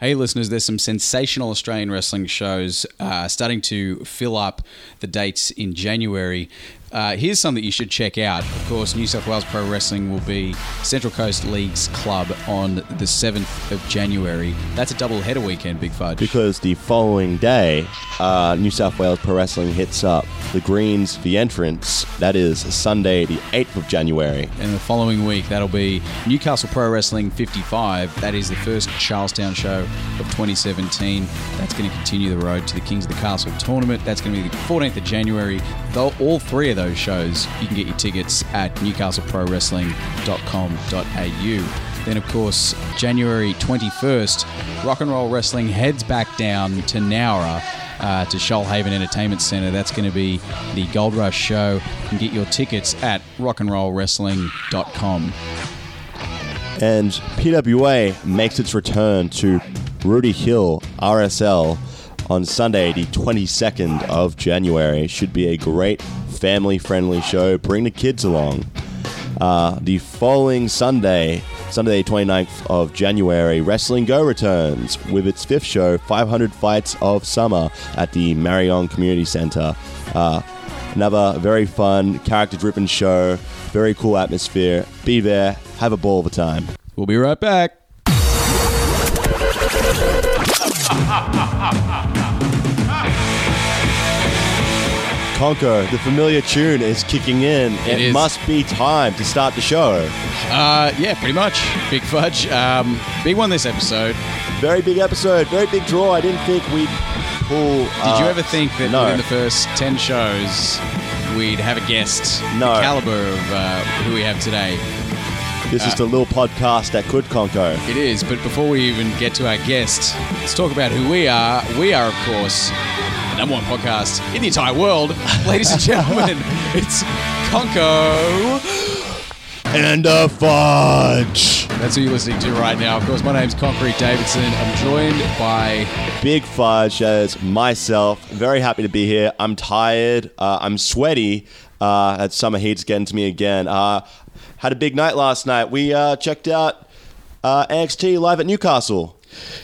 Hey, listeners, there's some sensational Australian wrestling shows uh, starting to fill up the dates in January. Uh, here's something you should check out. Of course, New South Wales Pro Wrestling will be Central Coast League's club on the 7th of January. That's a double header weekend, Big Fudge. because the following day, uh, New South Wales Pro Wrestling hits up the Greens The Entrance. That is Sunday, the 8th of January. And the following week, that'll be Newcastle Pro Wrestling 55. That is the first Charlestown show of 2017. That's going to continue the road to the Kings of the Castle tournament. That's going to be the 14th of January. Though all three of those shows, you can get your tickets at newcastleprowrestling.com.au. Then, of course, January 21st, Rock and Roll Wrestling heads back down to Nowra uh, to Shoalhaven Entertainment Centre. That's going to be the Gold Rush show. You can get your tickets at rockandrollwrestling.com. And PWA makes its return to Rooty Hill RSL on Sunday, the 22nd of January. Should be a great family friendly show. Bring the kids along. Uh, the following Sunday, Sunday, 29th of January, Wrestling Go returns with its fifth show, 500 Fights of Summer, at the Marion Community Center. Uh, another very fun, character driven show, very cool atmosphere. Be there, have a ball of a time. We'll be right back. Conco, the familiar tune is kicking in. It, is. must be time to start the show. Uh, yeah, pretty much. Big Fudge. Um, big one this episode. Very big episode, very big draw. I didn't think we'd pull. Did you ever think that no. within the first 10 shows we'd have a guest No. the caliber of uh, who we have today? This is the little podcast that could conquer. It is, but before we even get to our guest, let's talk about who we are. We are, of course, number one podcast in the entire world. Ladies and gentlemen, it's Conco. And a fudge. That's who you're listening to right now. Of course, my name's Concrete Davidson. I'm joined by Big fudge as myself. Very happy to be here. I'm tired. Uh, I'm sweaty. Uh, that summer heat's getting to me again. Uh, had a big night last night. We uh, checked out uh, NXT live at Newcastle.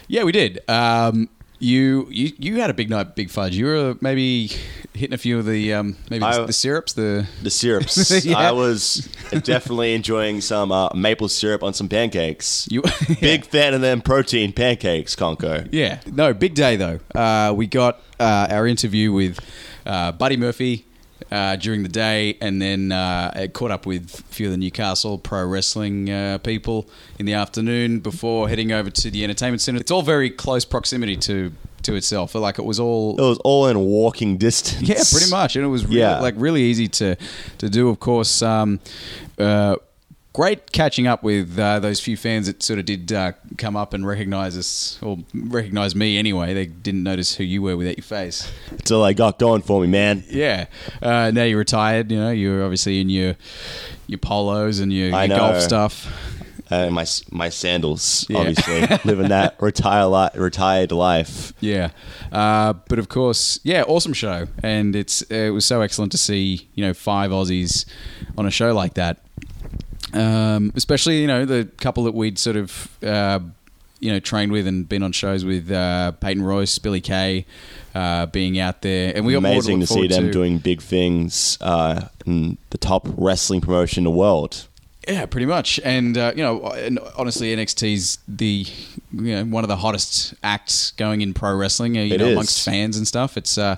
Yeah, we did. Um, you, you you had a big night, Big Fudge. You were maybe hitting a few of the um, maybe the, I- the syrups. The The syrups. Yeah. I was definitely enjoying some uh, maple syrup on some pancakes. you Big fan of them protein pancakes, Conco. Yeah, no, big day though. Uh, we got uh, our interview with uh, Buddy Murphy uh, during the day, and then uh, caught up with a few of the Newcastle pro wrestling uh, people in the afternoon before heading over to the entertainment centre. It's all very close proximity to to itself. Like it was all It was all in walking distance. yeah, pretty much, and it was really, Yeah. like really easy to to do. Of course, um, uh, great catching up with uh, those few fans that sort of did uh, come up and recognise us or recognise me anyway. They didn't notice who you were without your face. Till I got going for me, man. Yeah. Uh, now you're retired. You know, you're obviously in your your polos and your, your golf stuff. Uh, my my sandals, Yeah. obviously, living that retire li- retired life. Yeah, uh, but of course, yeah, awesome show, and it's it was so excellent to see you know five Aussies on a show like that. Um, especially you know the couple that we'd sort of uh, you know trained with and been on shows with uh, Peyton Royce, Billy Kay, uh, being out there, and we got Amazing to look see them to. doing big things uh, in the top wrestling promotion in the world. Yeah, pretty much. And uh, you know, and honestly, NXT's the you know one of the hottest acts going in pro wrestling. uh, You It know, is. amongst fans and stuff. It's uh,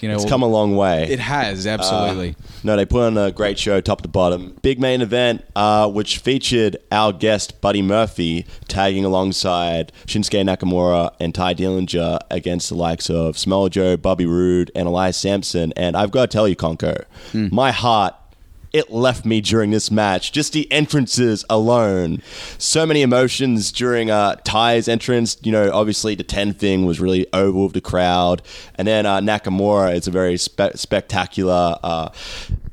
you know, It's come a long way. It has absolutely. No, they put on a great show, top to bottom. Big main event, uh, which featured our guest Buddy Murphy tagging alongside Shinsuke Nakamura and Tye Dillinger against the likes of Samoa Joe, Bobby Roode, and Elias Samson. And I've got to tell you, Conco, my heart. It left me during this match. Just the entrances alone. So many emotions during uh, Ty's entrance. You know, obviously the 10 thing was really over with the crowd. And then uh, Nakamura, it's a very spe- spectacular. Uh,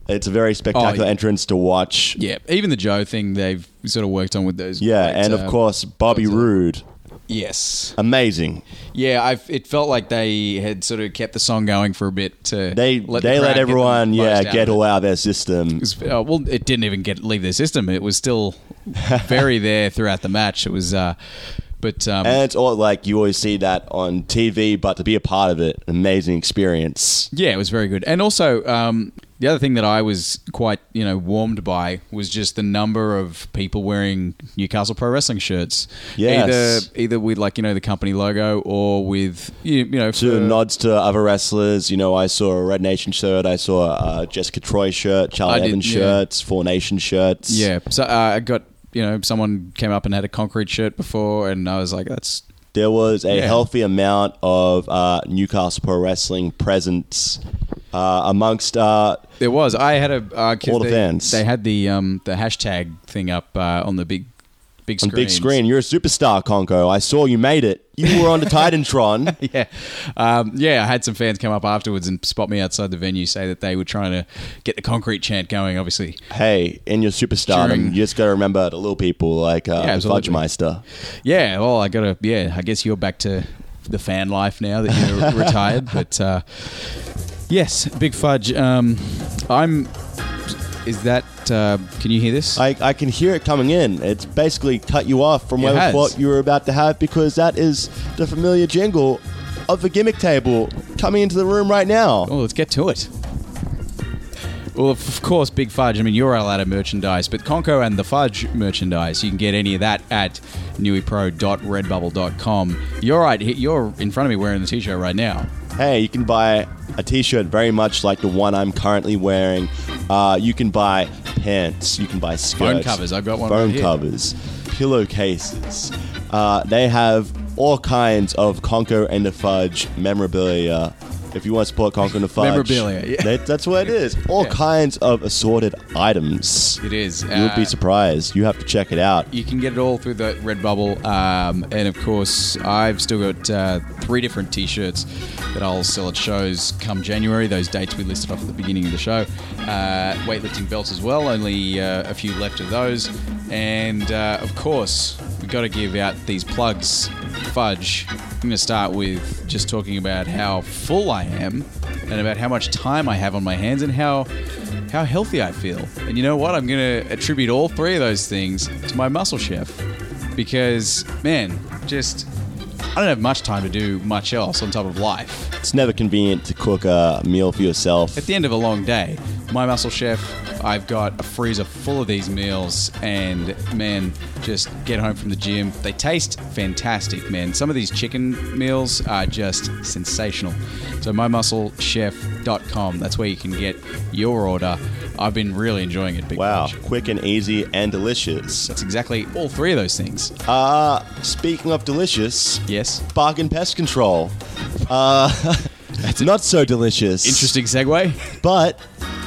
it's a very spectacular yeah. entrance to watch. Yeah, even the Joe thing they've sort of worked on with those. Yeah, great, and uh, of course Bobby Roode, Yes. amazing. Yeah, I've, it felt like they had sort of kept the song going for a bit to They let they the let everyone most yeah get all out of their system. It was- uh, well, it didn't even get leave their system. It was still very there throughout the match. It was uh, But um, And it's all like you always see that on TV, but to be a part of it, amazing experience. Yeah, it was very good. And also, um, the other thing that I was quite, you know, warmed by was just the number of people wearing Newcastle Pro Wrestling shirts. Yes. Either either with like you know the company logo or with you, you know To for- nods to other wrestlers, you know, I saw a Red Nation shirt, I saw a Jessica Troy shirt, Charlie did, Evans yeah. shirts, Four Nation shirts. Yeah. So uh, I got you know someone came up and had a concrete shirt before, and I was like, that's There was a Yeah. healthy amount of uh, Newcastle Pro Wrestling presence uh, amongst uh, There was. I had a uh, All the they, fans. They had the um, the hashtag thing up uh, on the big big screen. big screen. You're a superstar, Conco. I saw you made it. You were on the Titantron. Yeah, um, yeah. I had some fans come up afterwards and spot me outside the venue, say that they were trying to get the concrete chant going. Obviously, hey, in your superstardom, During- you just got to remember the little people like uh, Yeah, absolutely. Fudgemeister. yeah. Well, I gotta. Yeah, I guess you're back to the fan life now that you're retired. But uh, yes, big fudge. Um, I'm. Is that? Uh, can you hear this? I, I can hear it coming in. It's basically cut you off from It what has. thought you were about to have because that is the familiar jingle of the gimmick table coming into the room right now. Well, let's get to it. Well, of of course, Big Fudge. I mean, you're all out of merchandise, but Conco and the Fudge merchandise, you can get any of that at newipro.redbubble.com. You're right. You're in front of me wearing the t-shirt right now. Hey, you can buy a t-shirt very much like the one I'm currently wearing. Uh, you can buy pants. You can buy skirts. Phone covers. I've got one Phone right covers. Pillowcases. Uh, they have all kinds of Conco and the Fudge memorabilia. If you want to support and the Fudge. Memorabilia, yeah. that- that's what it is. All Yeah. kinds of assorted items. It is. You would be Uh, surprised. You have to check it out. You can get it all through the Redbubble, um, and of course, I've still got uh, three different T-shirts that I'll sell at shows come January. Those dates we listed off at the beginning of the show. Uh, weightlifting belts as well. Only uh, a few left of those, and uh, of course, we've got to give out these plugs. Fudge. I'm going to start with just talking about how full I am, and about how much time I have on my hands, and how how healthy I feel. And you know what? I'm going to attribute all three of those things to my muscle chef. Because, man, just, I don't have much time to do much else on top of life. It's never convenient to cook a meal for yourself. At the end of a long day, my muscle chef, I've got a freezer full of these meals, and man, just get home from the gym. They taste fantastic, man. Some of these chicken meals are just sensational. So, mymusclechef.com, that's where you can get your order. I've been really enjoying it, Big Wow, Fudge. quick and easy and delicious. That's exactly all three of those things. Uh, speaking of delicious, Yes. bargain pest control. Uh, it's not so delicious. Interesting segue. But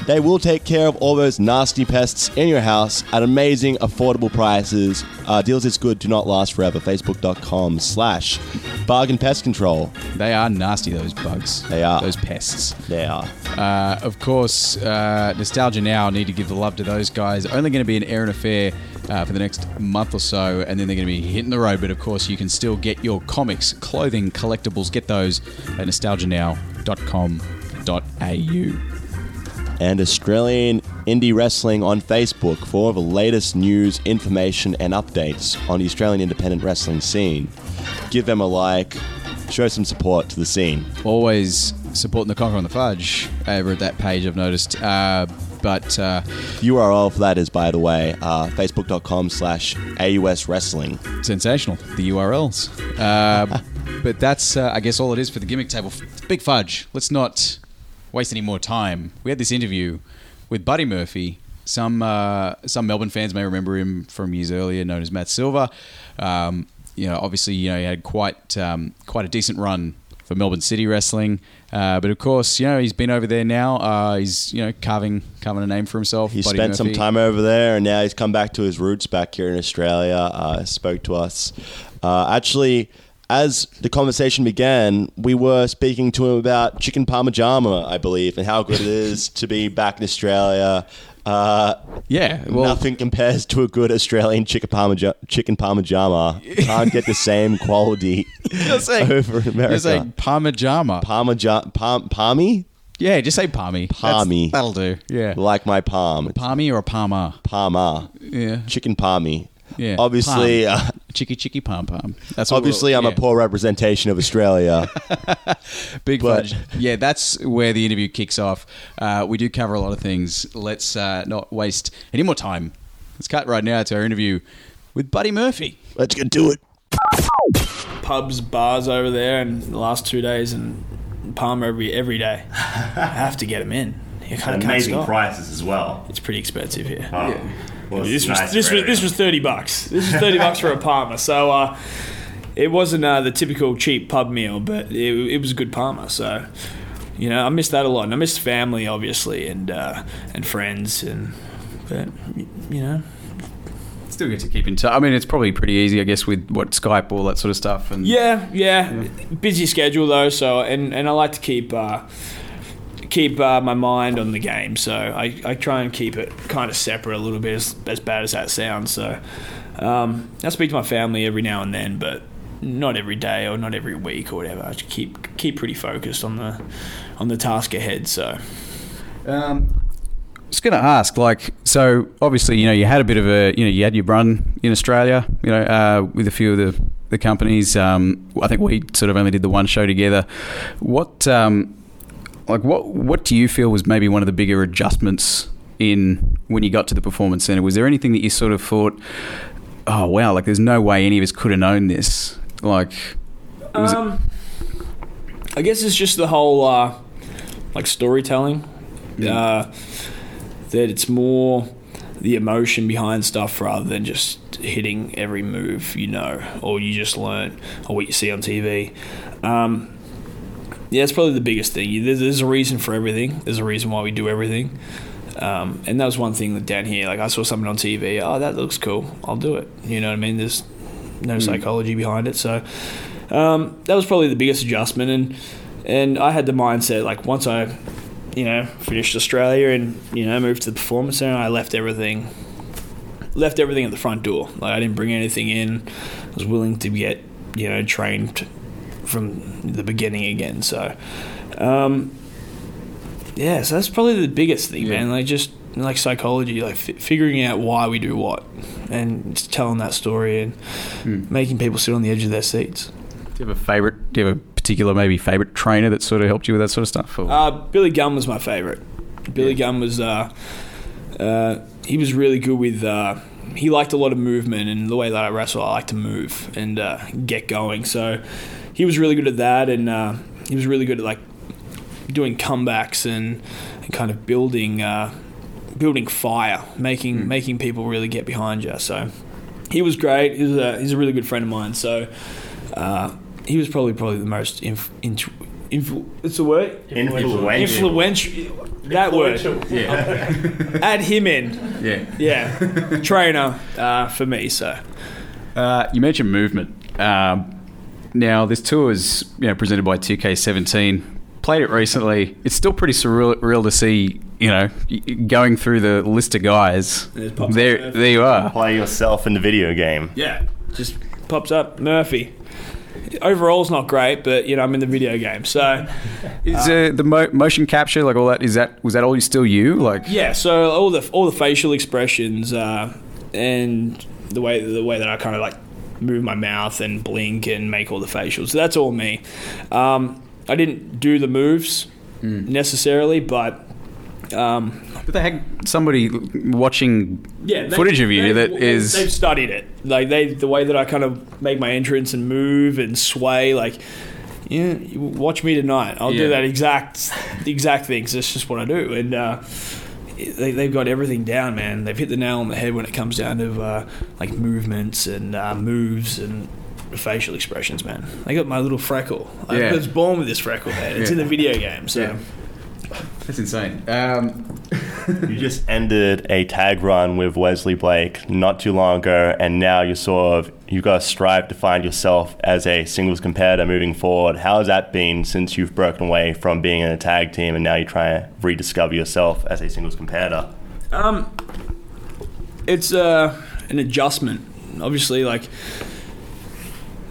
they will take care of all those nasty pests in your house at amazing, affordable prices. Uh, deals is good, do not last forever. Facebook.com slash bargain pest control. They are nasty, those bugs. They are. Those pests. They are. Uh, of course, uh, Nostalgia Now need to give the love to those guys. Only going to be an air and affair uh, for the next month or so, and then they're going to be hitting the road. But of course, you can still get your comics, clothing, collectibles. Get those at nostalgianow.com.au. and Australian Indie Wrestling on Facebook for all the latest news, information, and updates on the Australian independent wrestling scene. Give them a like, show some support to the scene. Always supporting the Conco on the Fudge over at that page, I've noticed. Uh, but uh, URL for that is, by the way, uh, facebook.com slash AUS Wrestling. sensational, the URLs. Uh, but that's, uh, I guess, all it is for the gimmick table. Big Fudge, let's not waste any more time. We had this interview with Buddy Murphy. Some uh, some Melbourne fans may remember him from years earlier, known as Matt Silver. Um, you know, obviously, you know, he had quite um, quite a decent run for Melbourne City Wrestling. Uh, but of course, you know, he's been over there now. Uh, he's you know carving carving a name for himself. He Buddy spent some time over there, and now he's come back to his roots back here in Australia. Uh, spoke to us. Uh, actually, as the conversation began, we were speaking to him about chicken parmigiana, I believe, and how good it is to be back in Australia. Uh, Yeah, well, nothing compares to a good Australian chicken parmigiana. Chicken parmigiana can't get the same quality saying, over in America. you're saying Parmigiana. Parmigiana, palm, palmy, Yeah, just say palmy. That's- That'll do. Yeah. like my palm, Palmy or a palmer? palma, Yeah. chicken palmy. Yeah. Obviously, Palm. uh, Chicky chicky pom pom. That's obviously, we're- I'm a poor representation of Australia. Big but- fudge. Yeah, that's where the interview kicks off. Uh, we do cover a lot of things. Let's uh, not waste any more time. Let's cut right now to our interview with Buddy Murphy. Let's get to it. pubs, bars over there, and the last two days, and Palmer every every day. I have to get them in. You kind of amazing prices as well. It's pretty expensive here. Oh, well, This it's was nice this was this was thirty bucks. This was thirty bucks for a Palmer. So uh, it wasn't uh, the typical cheap pub meal, but it, it was a good Palmer. So you know, I missed that a lot, and I missed family obviously, and uh, and friends, and but you know, Still get to keep in touch. I mean, it's probably pretty easy, I guess, with what Skype, all that sort of stuff. And Yeah, yeah. Busy schedule though, so and, and I like to keep uh, keep uh, my mind on the game. So I, I try and keep it kind of separate a little bit, as, as bad as that sounds. So um, I speak to my family every now and then, but not every day or not every week or whatever. I just keep keep pretty focused on the on the task ahead. So Um, I was going to ask, like, so obviously, you know, you had a bit of a, you know, you had your run in Australia, you know, uh, with a few of the, the companies. Um, I think we sort of only did the one show together. What, um, like, what, what do you feel was maybe one of the bigger adjustments in when you got to the performance center? Was there anything that you sort of thought, oh wow, like, there's no way any of us could have known this? Like, was it- um, I guess it's just the whole uh, like storytelling. Uh, that it's more the emotion behind stuff rather than just hitting every move you know or you just learn or what you see on TV. Um, yeah, it's probably the biggest thing. There's, there's a reason for everything. There's a reason why we do everything. Um, and that was one thing that down here, like I saw something on TV. Oh, that looks cool. I'll do it. You know what I mean? There's no psychology behind it. So um, that was probably the biggest adjustment. And and I had the mindset like once I, you know, finished Australia and you know moved to the performance center, I left everything, left everything at the front door. Like I didn't bring anything in. I was willing to get you know trained from the beginning again. So. Um, yeah, so that's probably the biggest thing, Yeah. man. Like just like psychology, like f- figuring out why we do what, and just telling that story and making people sit on the edge of their seats. do you have a favorite? Do you have a particular maybe favorite trainer that sort of helped you with that sort of stuff? Uh, Billy Gunn was my favorite. Billy Gunn was uh, uh, he was really good with. Uh, he liked a lot of movement and the way that I wrestle. I like to move and uh, get going. So he was really good at that, and uh, he was really good at like doing comebacks and, and kind of building uh, building fire, making making people really get behind you. So he was great. He's a he's a really good friend of mine. So uh, he was probably probably the most inf, inf, influ, it's a word Influential. influential. That word. Yeah. Add him in. yeah. Yeah, trainer uh, for me. So Uh, you mentioned movement. Um, now, this tour is you know presented by 2K17. Played it recently. It's still pretty surreal real to see. You know, going through the list of guys. There, there you are. Play yourself in the video game. yeah, just pops up Murphy. Overall's not great, but you know I'm in the video game, so Is uh, the mo- motion capture like all that? Is that was that all? You still you like? yeah. So all the all the facial expressions uh, and the way the way that I kind of like move my mouth and blink and make all the facials. That's all me. Um, I didn't do the moves necessarily, but um, But they had somebody watching yeah, they- footage of you that is. they've studied it. Like they, the way that I kind of make my entrance and move and sway, like. Yeah, watch me tonight. I'll Yeah. do that exact, the exact things. That's just what I do, and uh, they, they've got everything down, man. They've hit the nail on the head when it comes down to uh, like movements and uh, moves and facial expressions, man. They got my little freckle. Yeah. I was born with this freckle, man. It's Yeah. in the video game, so Yeah. That's insane. Um, You just ended a tag run with Wesley Blake not too long ago, and now you're sort of you've got to strive to find yourself as a singles competitor moving forward. How has that been since you've broken away from being in a tag team and now you're trying to rediscover yourself as a singles competitor? Um, it's uh, an adjustment. Obviously, like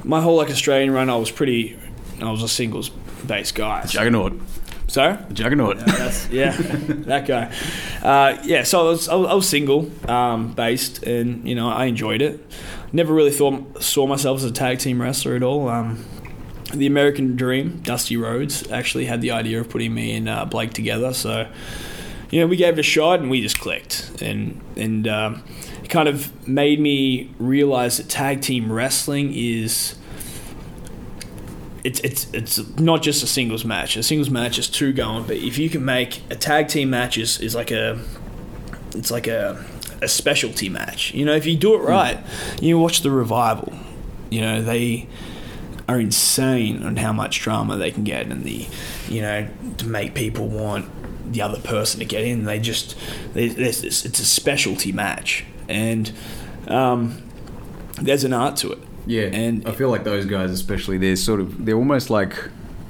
my whole like Australian run, I was pretty. I was a singles based guy. Juggernaut. Sorry. The Juggernaut. That's, yeah, that guy. Uh, yeah, so I was, I was, I was single um, based, and you know I enjoyed it. Never really thought saw myself as a tag team wrestler at all. Um, the American Dream, Dusty Rhodes, actually had the idea of putting me and uh, Blake together. So, you know, we gave it a shot and we just clicked, and and um, it kind of made me realize that tag team wrestling is it's it's it's not just a singles match. A singles match is two going, but if you can make a tag team match is, is like a it's like a a specialty match. You know, if you do it right, you watch the revival. You know, they are insane on how much drama they can get and the you know to make people want the other person to get in. They just they, this, it's a specialty match and um, there's an art to it. Yeah, And- I feel like those guys, especially, they're sort of they're almost like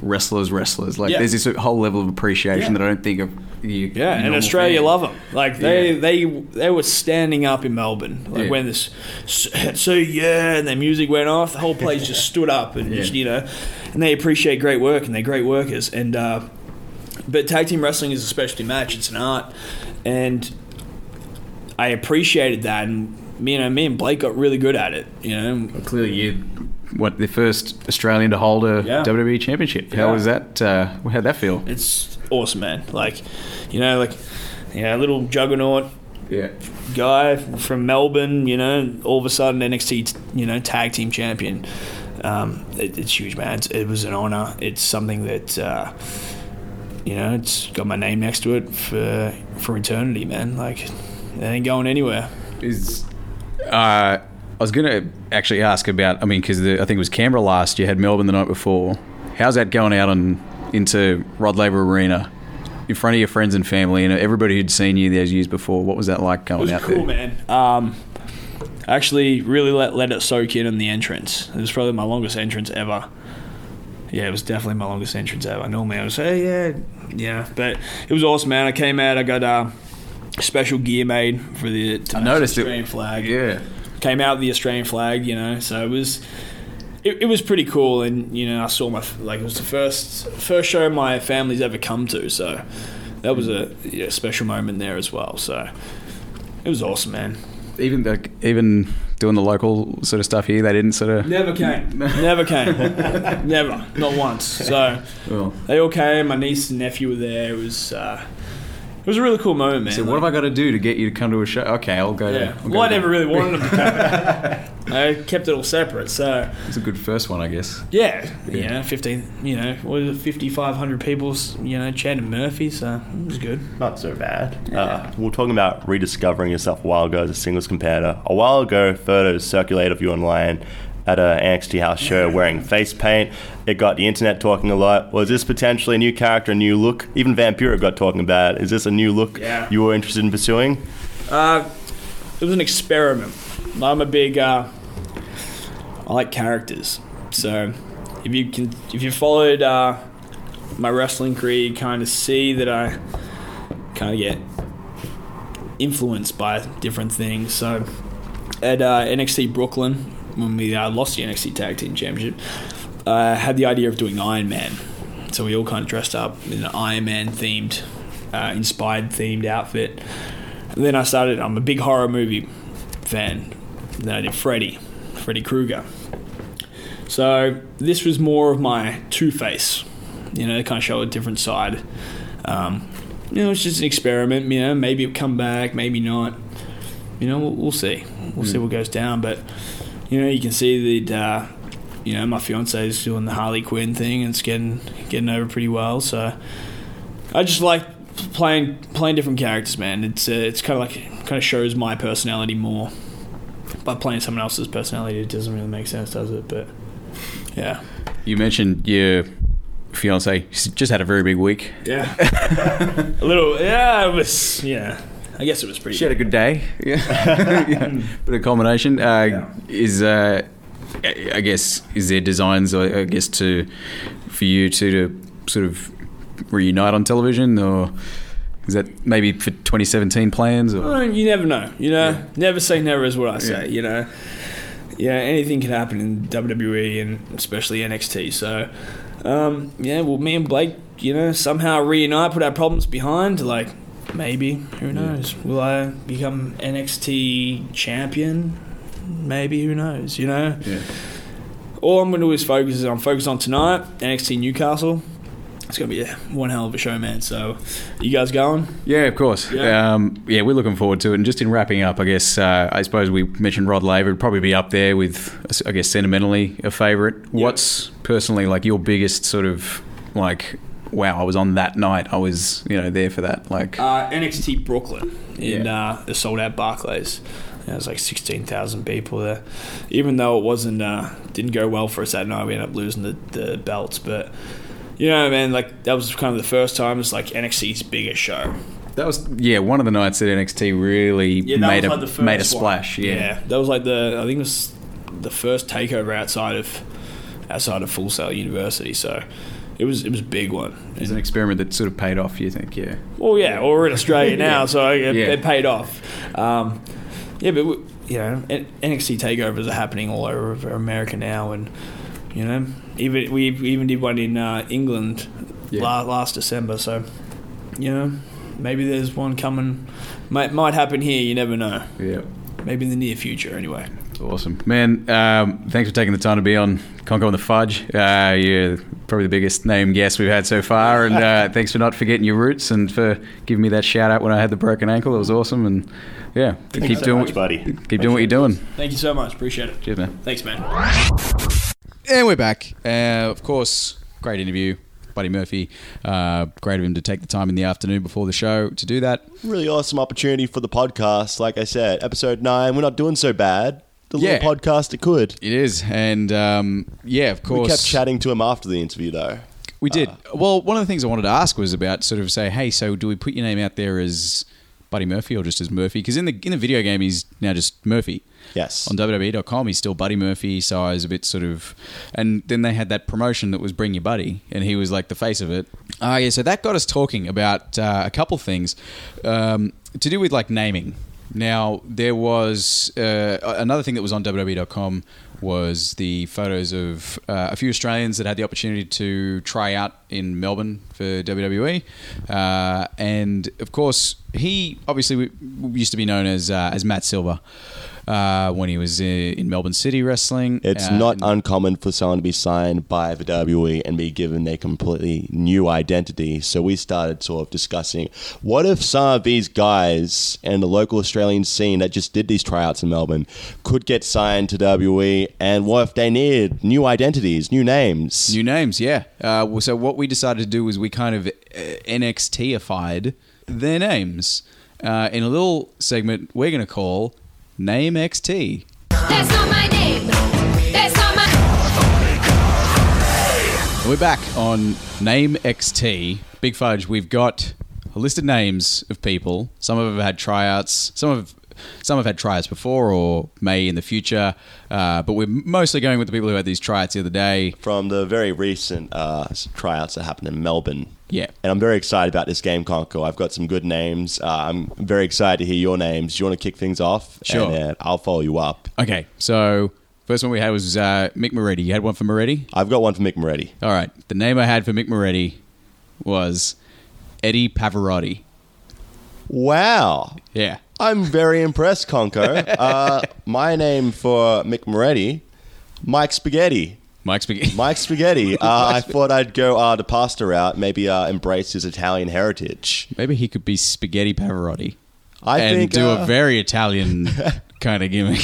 wrestlers, wrestlers. Like Yeah. there's this whole level of appreciation Yeah. that I don't think of. You, Yeah, and Australia fan. love them. Like they, Yeah. they, they were standing up in Melbourne. Like when this, so yeah, and their music went off, the whole place just stood up, and just, you know, and they appreciate great work, and they're great workers. And uh, but tag team wrestling is a specialty match; it's an art, and I appreciated that. And me and me and Blake got really good at it. You know, Clearly, you what the first Australian to hold a Yeah. WWE championship. How Yeah. was that? Uh, how'd that feel? it's awesome, man. Like, you know, like, you know, little juggernaut Yeah, guy from Melbourne, you know, all of a sudden NXT, you know, tag team champion. Um, it, it's huge, man. It's, it was an honor. It's something that, uh, you know, it's got my name next to it for for eternity, man. Like, it ain't going anywhere. is. Uh, I was going to actually ask about. I mean, because I think it was Canberra last year had Melbourne the night before. How's that going out on into Rod Laver Arena? In front of your friends and family and everybody who'd seen you those years before, what was that like going It was out cool, there? man. Um, I actually really let, let it soak in in the entrance. It was probably my longest entrance ever. Yeah, it was definitely my longest entrance ever. Normally I would say, yeah, yeah. But it was awesome, man. I came out, I got uh, special gear made for the to I noticed the it. Australian flag. Yeah. Came out with the Australian flag, you know, so it was. It, it was pretty cool, and you know, I saw my like it was the first first show my family's ever come to, so that was a yeah, special moment there as well. So it was awesome, man. Even like, even doing the local sort of stuff here, they didn't sort of. Never came. Never came. Never. Not once. So Well, they all came. My niece and nephew were there. It was uh, it was a really cool moment, man. so what have I got to do to get you to come to a show? Okay, I'll go. Yeah. To, I'll Well, I never to- really wanted them to come. I kept it all separate. So It's a good first one, I guess. yeah, you know, fifteen. You know, what is it? Fifty five hundred people. You know, chanting Murphy. So it was good. Not so bad. Uh, We're talking about rediscovering yourself a while ago as a singles competitor. A while ago, photos circulated of you online at a NXT house show wearing face paint. It got the internet talking a lot. Was this potentially a new character, a new look? Even Vampiro got talking about it. Is this a new look Yeah. you were interested in pursuing? Uh, it was an experiment. I'm a big. Uh, I like characters, so if you can, if you followed uh, my wrestling career, you kind of see that I kind of get influenced by different things. So at uh, NXT Brooklyn, when we uh, lost the NXT Tag Team Championship, I had the idea of doing Iron Man. So we all kind of dressed up in an Iron Man themed, uh, inspired themed outfit. And then I started. I'm a big horror movie fan. Then I did Freddy, Freddy Krueger. So this was more of my Two Face. You know, kind of show a different side. Um, you know, it's just an experiment. You know, maybe it'll come back, maybe not. You know, we'll, we'll see. We'll see what goes down. But you know, you can see that. Uh, you know, my fiance is doing the Harley Quinn thing and it's getting getting over pretty well. So I just like playing playing different characters, man. It's uh, it's kind of like kind of shows my personality more. By playing someone else's personality, it doesn't really make sense, does it? But yeah, You mentioned your fiance just had a very big week. yeah, a little. Yeah, it was. Yeah, I guess it was pretty. She had a good day. Yeah, yeah. bit of combination. Uh, Yeah. Is uh, I I guess is there designs? I I guess to for you two to sort of reunite on television, or is that maybe for 2017 plans? Or Well, you never know. You know, Yeah. never say never is what I say. Yeah. You know, yeah, anything can happen in WWE and especially NXT. So, um, yeah, well, me and Blake you know, somehow reunite, put our problems behind. Like, maybe. Who knows? Will I become NXT champion? Maybe. Who knows? You know? Yeah. All I'm going to do is focus. is I'm focused on tonight, NXT Newcastle. It's going to be a, one hell of a show, man. So, you guys going? Yeah, of course. Yeah. Yeah. Um, yeah, we're looking forward to it. And just in wrapping up, I guess uh, I suppose we mentioned Rod Laver would probably be up there with, I guess, sentimentally a favourite. What's personally like your biggest sort of like, wow, I was on that night. I was, you know, there for that. Like, Uh, NXT Brooklyn in Yeah. uh, the sold out Barclays. There was like sixteen thousand people there. Even though it wasn't uh, didn't go well for us that night, we ended up losing the, the belts. But you know, man, like that was kind of the first time it's like NXT's biggest show. that was yeah one of the nights that NXT really Yeah, made a like made a splash. Yeah. that was like the I think it was the first takeover outside of outside of Full Sail University. So it was it was a big one. It was an experiment that sort of paid off. You think? Yeah. Well, yeah, well, we're in Australia now, so it, Yeah. it paid off. Um, yeah, but we, you know, NXT takeovers are happening all over America now, and you know, even we even did one in uh, England Yeah. la- last December. So, you know, maybe there's one coming. Might might happen here. You never know. Yeah. Maybe in the near future, anyway. Awesome, man. Um, thanks for taking the time to be on Conco on the Fudge. Uh, you're probably the biggest name guest we've had so far, and uh, thanks for not forgetting your roots and for giving me that shout out when I had the broken ankle. It was awesome, and yeah, keep so doing much, buddy. Keep doing what you're doing. Thank you so much. Appreciate it. Cheers, man. Thanks, man. And we're back. Uh, of course, great interview. Buddy Murphy. Uh, great of him to take the time in the afternoon before the show to do that. Really awesome opportunity for the podcast. Like I said, episode nine, we're not doing so bad. The Yeah. little podcast it could. It is. And um, yeah, of course. We kept chatting to him after the interview, though. We did. well, one of the things I wanted to ask was about sort of say, hey, so do we put your name out there as Buddy Murphy or just as Murphy? Because in the in the video game, he's now just Murphy. Yes. On WWE.com, he's still Buddy Murphy. So I was a bit sort of, and then they had that promotion that was Bring Your Buddy, and he was like the face of it. Ah, yeah. So that got us talking about uh, a couple things um, to do with like naming. Now there was uh, another thing that was on WWE.com was the photos of uh, a few Australians that had the opportunity to try out in Melbourne for WWE, uh, and of course he obviously used to be known as uh, as Matt Silver. Uh, when he was in, in Melbourne City wrestling, It's Uh, not uncommon for someone to be signed by the WWE and be given a completely new identity. So we started sort of discussing what if some of these guys in the local Australian scene that just did these tryouts in Melbourne could get signed to WWE, and what if they needed new identities, new names? New names, yeah. Uh, so what we decided to do was we kind of uh, NXT-ified their names uh, in a little segment we're going to call Name XT. That's not my name. That's not my. We're back on Name XT. Big Fudge, we've got a list of names of people. Some of them have had tryouts. Some have some have had tryouts before or may in the future. Uh, but we're mostly going with the people who had these tryouts the other day. From the very recent uh, tryouts that happened in Melbourne. Yeah. And I'm very excited about this game, Conco. I've got some good names. Uh, I'm very excited to hear your names. Do you want to kick things off? Sure. And then I'll follow you up. Okay, so first one we had was uh, Mick Moretti. You had one for Moretti? I've got one for Mick Moretti. All right. The name I had for Mick Moretti was Eddie Pavarotti. Wow. Yeah. I'm very impressed, Conco. Uh, my name for Mick Moretti, Mike Spaghetti. Mike Spaghetti. Mike Spaghetti. Uh, I thought I'd go uh, the pasta route, maybe uh, embrace his Italian heritage. Maybe he could be Spaghetti Pavarotti I and think. do uh, a very Italian kind of gimmick.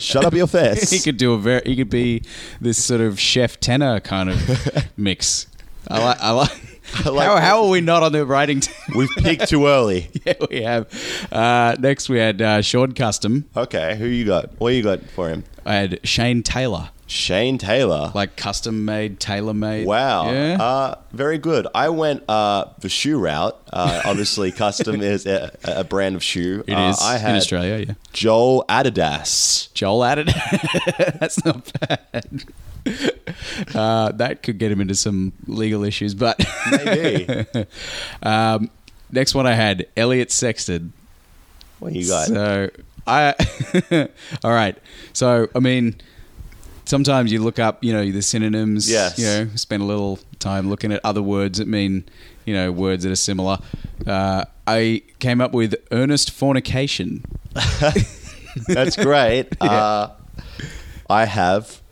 shut up your face. he could do a very. He could be this sort of chef tenor kind of mix. I like. I like. Like how, how are we not on the writing team? We've peaked too early. yeah, we have. Uh, next, we had uh, Sean Custom. Okay, who you got? What you got for him? I had Shane Taylor, Shane Taylor. like custom made, tailor made. Wow. Yeah. Uh, very good. I went uh, the shoe route. Uh, obviously, custom is a, a brand of shoe. It Uh, is I in Australia. Yeah. Joel Adidas. Joel added. That's not bad. Uh, that could get him into some legal issues, but Maybe. um, next one I had Elliot Sexton. what you got? So I, all right. So I mean, sometimes you look up, you know, the synonyms. Yes. You know, spend a little time looking at other words that mean, you know, words that are similar. Uh, I came up with earnest fornication. That's great. uh, I have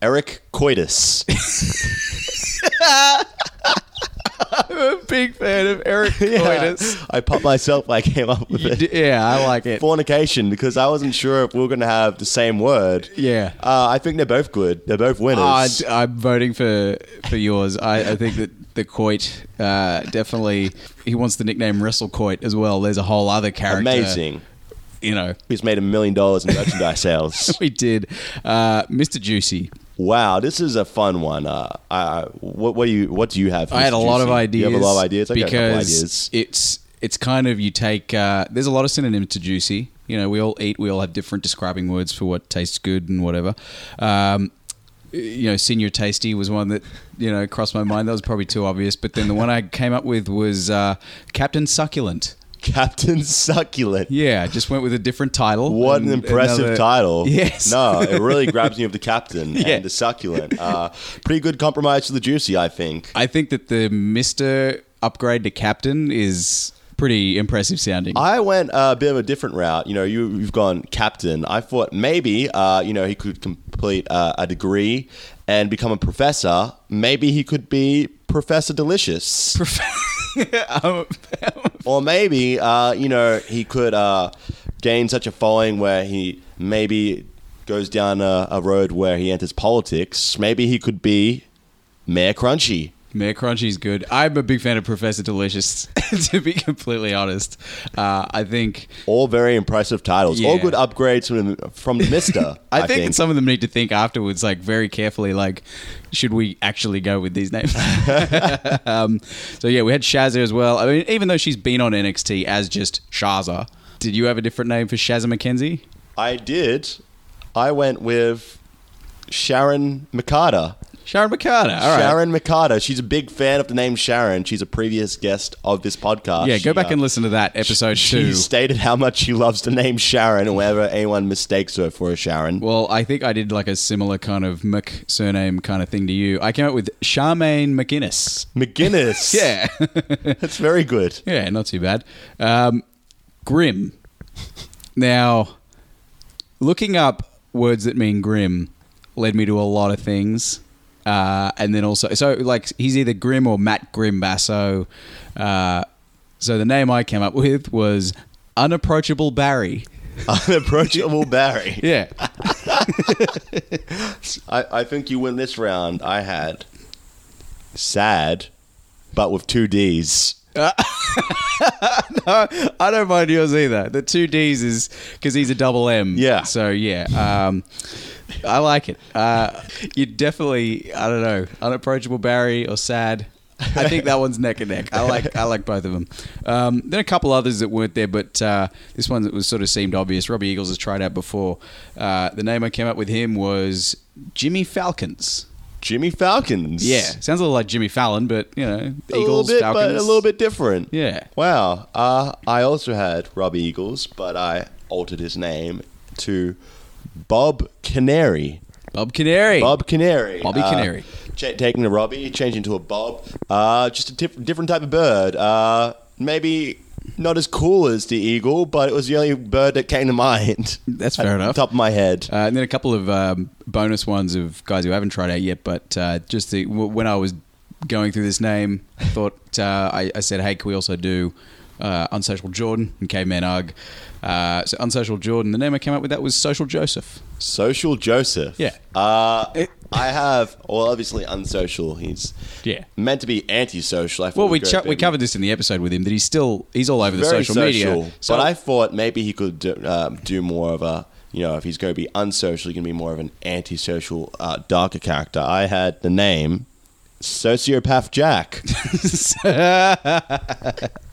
Eric Coitus. I'm a big fan of Eric Coitus. I popped myself. I came up with You it. d- Yeah, I like it. Fornication because I wasn't sure if we were going to have the same word. Yeah. Uh, I think they're both good. They're both winners. Uh, d- I'm voting for for yours. I, I think that the Coit uh, definitely he wants the nickname Wrestle Coit as well. There's a whole other character. Amazing. You know, He's made a million dollars in merchandise sales. we did. Uh, Mr. Juicy. Wow, this is a fun one. Uh, I, what, what do you What do you have? I had a lot of ideas. You have a lot of ideas. I got a couple because ideas. it's it's kind of you take. Uh, there's a lot of synonyms to juicy. You know, we all eat. We all have different describing words for what tastes good and whatever. Um, you know, senior tasty was one that you know crossed my mind. That was probably too obvious. But then the one I came up with was uh, Captain Succulent. Captain Succulent. Yeah, just went with a different title. What an impressive another- title. Yes. No, it really grabs me of the captain Yeah. and the succulent. Uh, pretty good compromise to the juicy, I think. I think that the Mister upgrade to captain is pretty impressive sounding. I went a bit of a different route. You know, you, you've gone captain. I thought maybe, uh, you know, he could complete uh, a degree and become a professor. Maybe he could be Professor Delicious. Um, or maybe, uh, you know, he could uh, gain such a following where he maybe goes down a, a road where he enters politics. Maybe he could be Mayor Crunchy. Mayor Crunchy's good. I'm a big fan of Professor Delicious, to be completely honest. Uh, I think All very impressive titles. All good upgrades from, from the Mister. I, think, that some of them need to think afterwards, like very carefully, like should we actually go with these names? um, so yeah, we had Shazza as well. I mean, even though she's been on NXT as just Shazza, did you have a different name for Shazza McKenzie? I did. I went with Sharon Mikada. Sharon Mikada. All right. Sharon Mikada. She's a big fan of the name Sharon. She's a previous guest of this podcast. Yeah, go She, back uh, and listen to that episode She two. stated how much she loves the name Sharon, and whenever anyone mistakes her for a Sharon. Well, I think I did like a similar kind of Mc surname kind of thing to you. I came up with Charmaine McGuinness. McGinnis. Yeah. That's very good. Yeah, not too bad. Um, grim. Now, looking up words that mean grim led me to a lot of things. Uh, and then also, so like he's either Grim or Matt Grim Basso. Uh, so the name I came up with was Unapproachable Barry. Unapproachable Barry. Yeah. I, I think you win this round. I had sad, but with two D's. I don't mind yours either. The two D's is because he's a double M. Yeah. So yeah, um, I like it. Uh, you definitely, I don't know, unapproachable Barry or sad. I think that one's neck and neck. I like I like both of them. Um, then a couple others that weren't there, but uh, this one that was sort of seemed obvious. Robbie Eagles has tried out before. Uh, the name I came up with him was Jimmy Falcons. Jimmy Falcons. Yeah, sounds a little like Jimmy Fallon, but you know, A little Eagles, bit, Falcons, but a little bit different. Yeah. Wow. Uh, I also had Robbie Eagles, but I altered his name to Bob Canary. Bob Canary. Bob Canary. Bobby Uh, Canary. cha- taking the Robbie, changing to a Bob. Uh, just a diff- different type of bird. Uh, maybe not as cool as the eagle, but it was the only bird that came to mind. That's fair enough. Top of my head. Uh, and then a couple of um, bonus ones of guys who haven't tried out yet. But uh, just the, w- when I was going through this name, I thought uh, I, I said, "Hey, can we also do uh, Unsocial Jordan and Caveman Ugg?" Uh, so Unsocial Jordan. The name I came up with that was Social Joseph. Social Joseph. Yeah. Uh, I have, well, obviously unsocial. He's Yeah. meant to be antisocial. I Well, we ch- we covered this in the episode with him that he's still he's all over the social, social, media. So but I thought maybe he could do, um, do more of a, you know, if he's going to be unsocial, he's going to be more of an antisocial, uh, darker character. I had the name Sociopath Jack.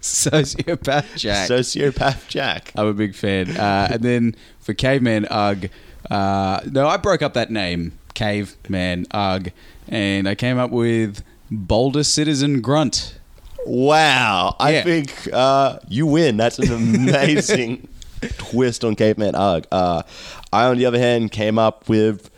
sociopath Jack. Sociopath Jack. I'm a big fan. Uh, and then for Caveman Ugg, uh, no, I broke up that name, Caveman Ugg, and I came up with Boulder Citizen Grunt. Wow. I Yeah. think uh, you win. That's an amazing twist on Caveman Ugg. Uh, I, on the other hand, came up with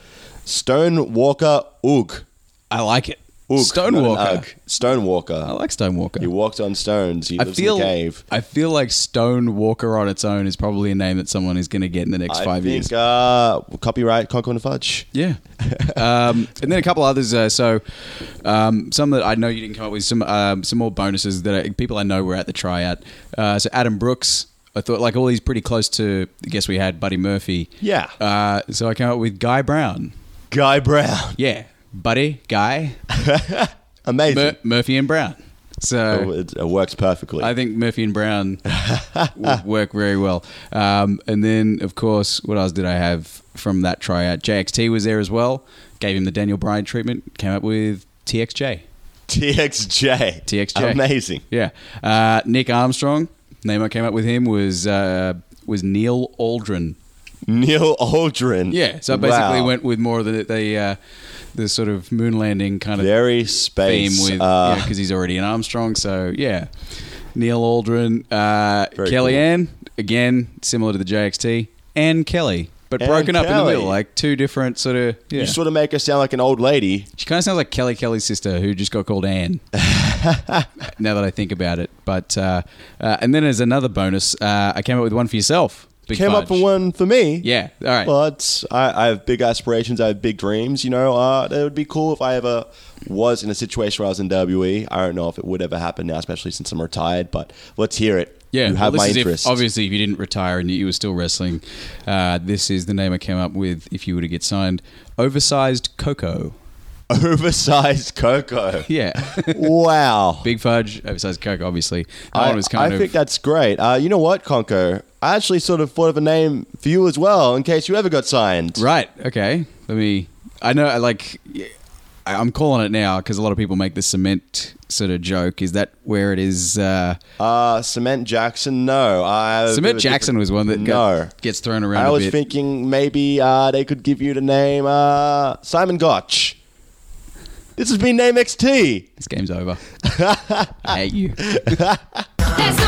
Stone Walker Oog. I like it. Oog, Stonewalker. not an Ugg. Stonewalker. I like Stonewalker. He walked on stones. He I lives feel in a cave. I feel like Stonewalker on its own is probably a name that someone is going to get in the next I five think years. uh, copyright Conco and Fudge. Yeah. um, and then a couple others. Uh, so um, some that I know you didn't come up with. Some um, some more bonuses that I, people I know were at the tryout. Uh, so Adam Brooks. I thought like all these pretty close to. I guess we had Buddy Murphy. Yeah. Uh, so I came up with Guy Brown. Guy Brown. Yeah. Buddy, Guy, Amazing. Mur- Murphy and Brown. Oh, So it, it works perfectly. I think Murphy and Brown work very well. Um, and then, of course, what else did I have from that tryout? JXT was there as well. Gave him the Daniel Bryan treatment. Came up with TXJ. TXJ. TXJ. Amazing. Yeah. Uh, Nick Armstrong. Name I came up with him was uh, was Neil Aldrin. Neil Aldrin. Yeah. So I basically Wow. went with more of the the, uh, the sort of moon landing kind of very theme space. with uh, because he's already an Armstrong. So yeah, Neil Aldrin, uh, Kellyanne again similar to the JXT, and Kelly, but Ann broken up in the middle, like two different sort of. Yeah, You sort of make her sound like an old lady. she kind of sounds like Kelly Kelly's sister who just got called Anne. now that I think about it, but uh, uh, and then as another bonus, uh, I came up with one for yourself. Big Came up with one for me. Yeah. All right. But I, I have big aspirations. I have big dreams. You know, uh, it would be cool if I ever was in a situation where I was in WWE. I don't know if it would ever happen now, especially since I'm retired. But let's hear it. Yeah, you have well, my is if- interest. obviously, if you didn't retire and you were still wrestling, uh, this is the name I came up with if you were to get signed. Oversized Coco. Oversized Coco. Yeah. wow. Big Fudge, Oversized Coco, obviously. That I, one was kind I of. think that's great. Uh, you know what, Conco? I actually sort of thought of a name for you as well, in case you ever got signed. Right, okay. Let me. I know, I like. I- I'm calling it now because a lot of people make the cement sort of joke. Is that where it is? Uh, Uh, Cement Jackson, no. I have a bit Cement a Jackson different- was one that no. got, gets thrown around I a was bit. thinking maybe uh, they could give you the name uh, Simon Gotch. This has been Name XT. this game's over. I hate you. That's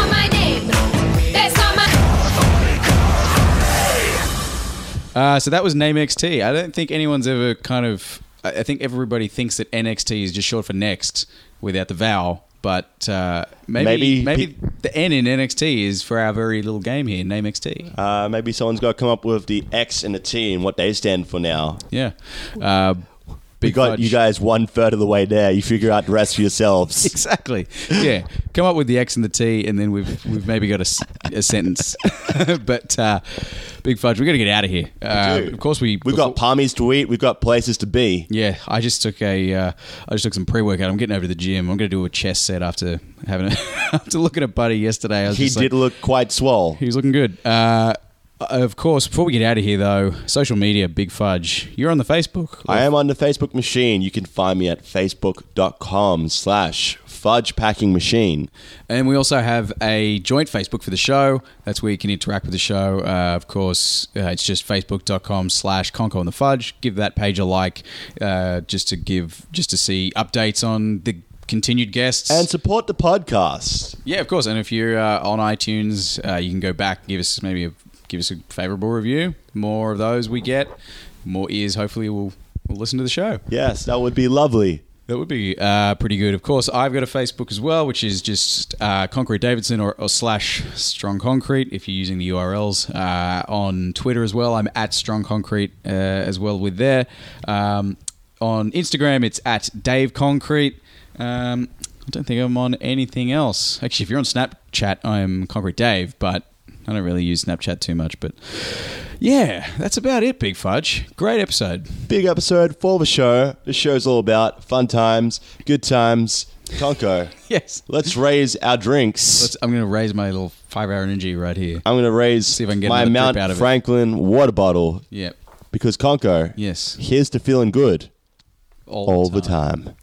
Uh, so that was Name XT. I don't think anyone's ever kind of. I think everybody thinks that NXT is just short for next without the vowel. But uh, maybe Maybe maybe, pe- the N in NXT is for our very little game here, Name XT. Uh, maybe someone's got to come up with the X and the T and what they stand for now. Yeah. Uh, We got Fudge. you guys one third of the way there. You figure out the rest for yourselves. Exactly. Yeah. Come up with the X and the T, and then we've we've maybe got a sentence. but uh, Big Fudge, we got to get out of here. Uh, do. of course, we We've got palmies to eat. We've got places to be. Yeah, I just took a, uh, I just took some pre workout. I'm getting over to the gym. I'm going to do a chest set after having a, after looking at Buddy yesterday. He just did like, look quite swole. he was looking good. Uh, of course, before we get out of here, though, social media, Big Fudge. You're on the Facebook. I am on the Facebook machine. You can find me at facebook.com slash fudge packing machine. And we also have a joint Facebook for the show. That's where you can interact with the show. Uh, of course, uh, it's just facebook.com slash Conco and the Fudge. Give that page a like uh, just to give, just to see updates on the continued guests. And support the podcast. Yeah, of course. And if you're uh, on iTunes, uh, you can go back, and give us maybe a, give us a favorable review. More of those we get, more ears. Hopefully, will will listen to the show. Yes, that would be lovely. That would be uh, pretty good. Of course, I've got a Facebook as well, which is just uh, Concrete Davidson or, or slash Strong Concrete if you're using the URLs. Uh, on Twitter as well, I'm at Strong Concrete uh, as well with there. Um, on Instagram, it's at Dave Concrete. Um, I don't think I'm on anything else. Actually, if you're on Snapchat, I'm Concrete Dave, but I don't really use Snapchat too much. But yeah, that's about it, Big Fudge. Great episode. Big episode for the show. The show's all about fun times, good times. Tonko, Yes. let's raise our drinks. Let's, I'm going to raise my little five hour energy right here. I'm going to raise See if I can get my Mount out of it. Franklin water bottle Yep. because Conco, Yes. here's to feeling good All, all the time.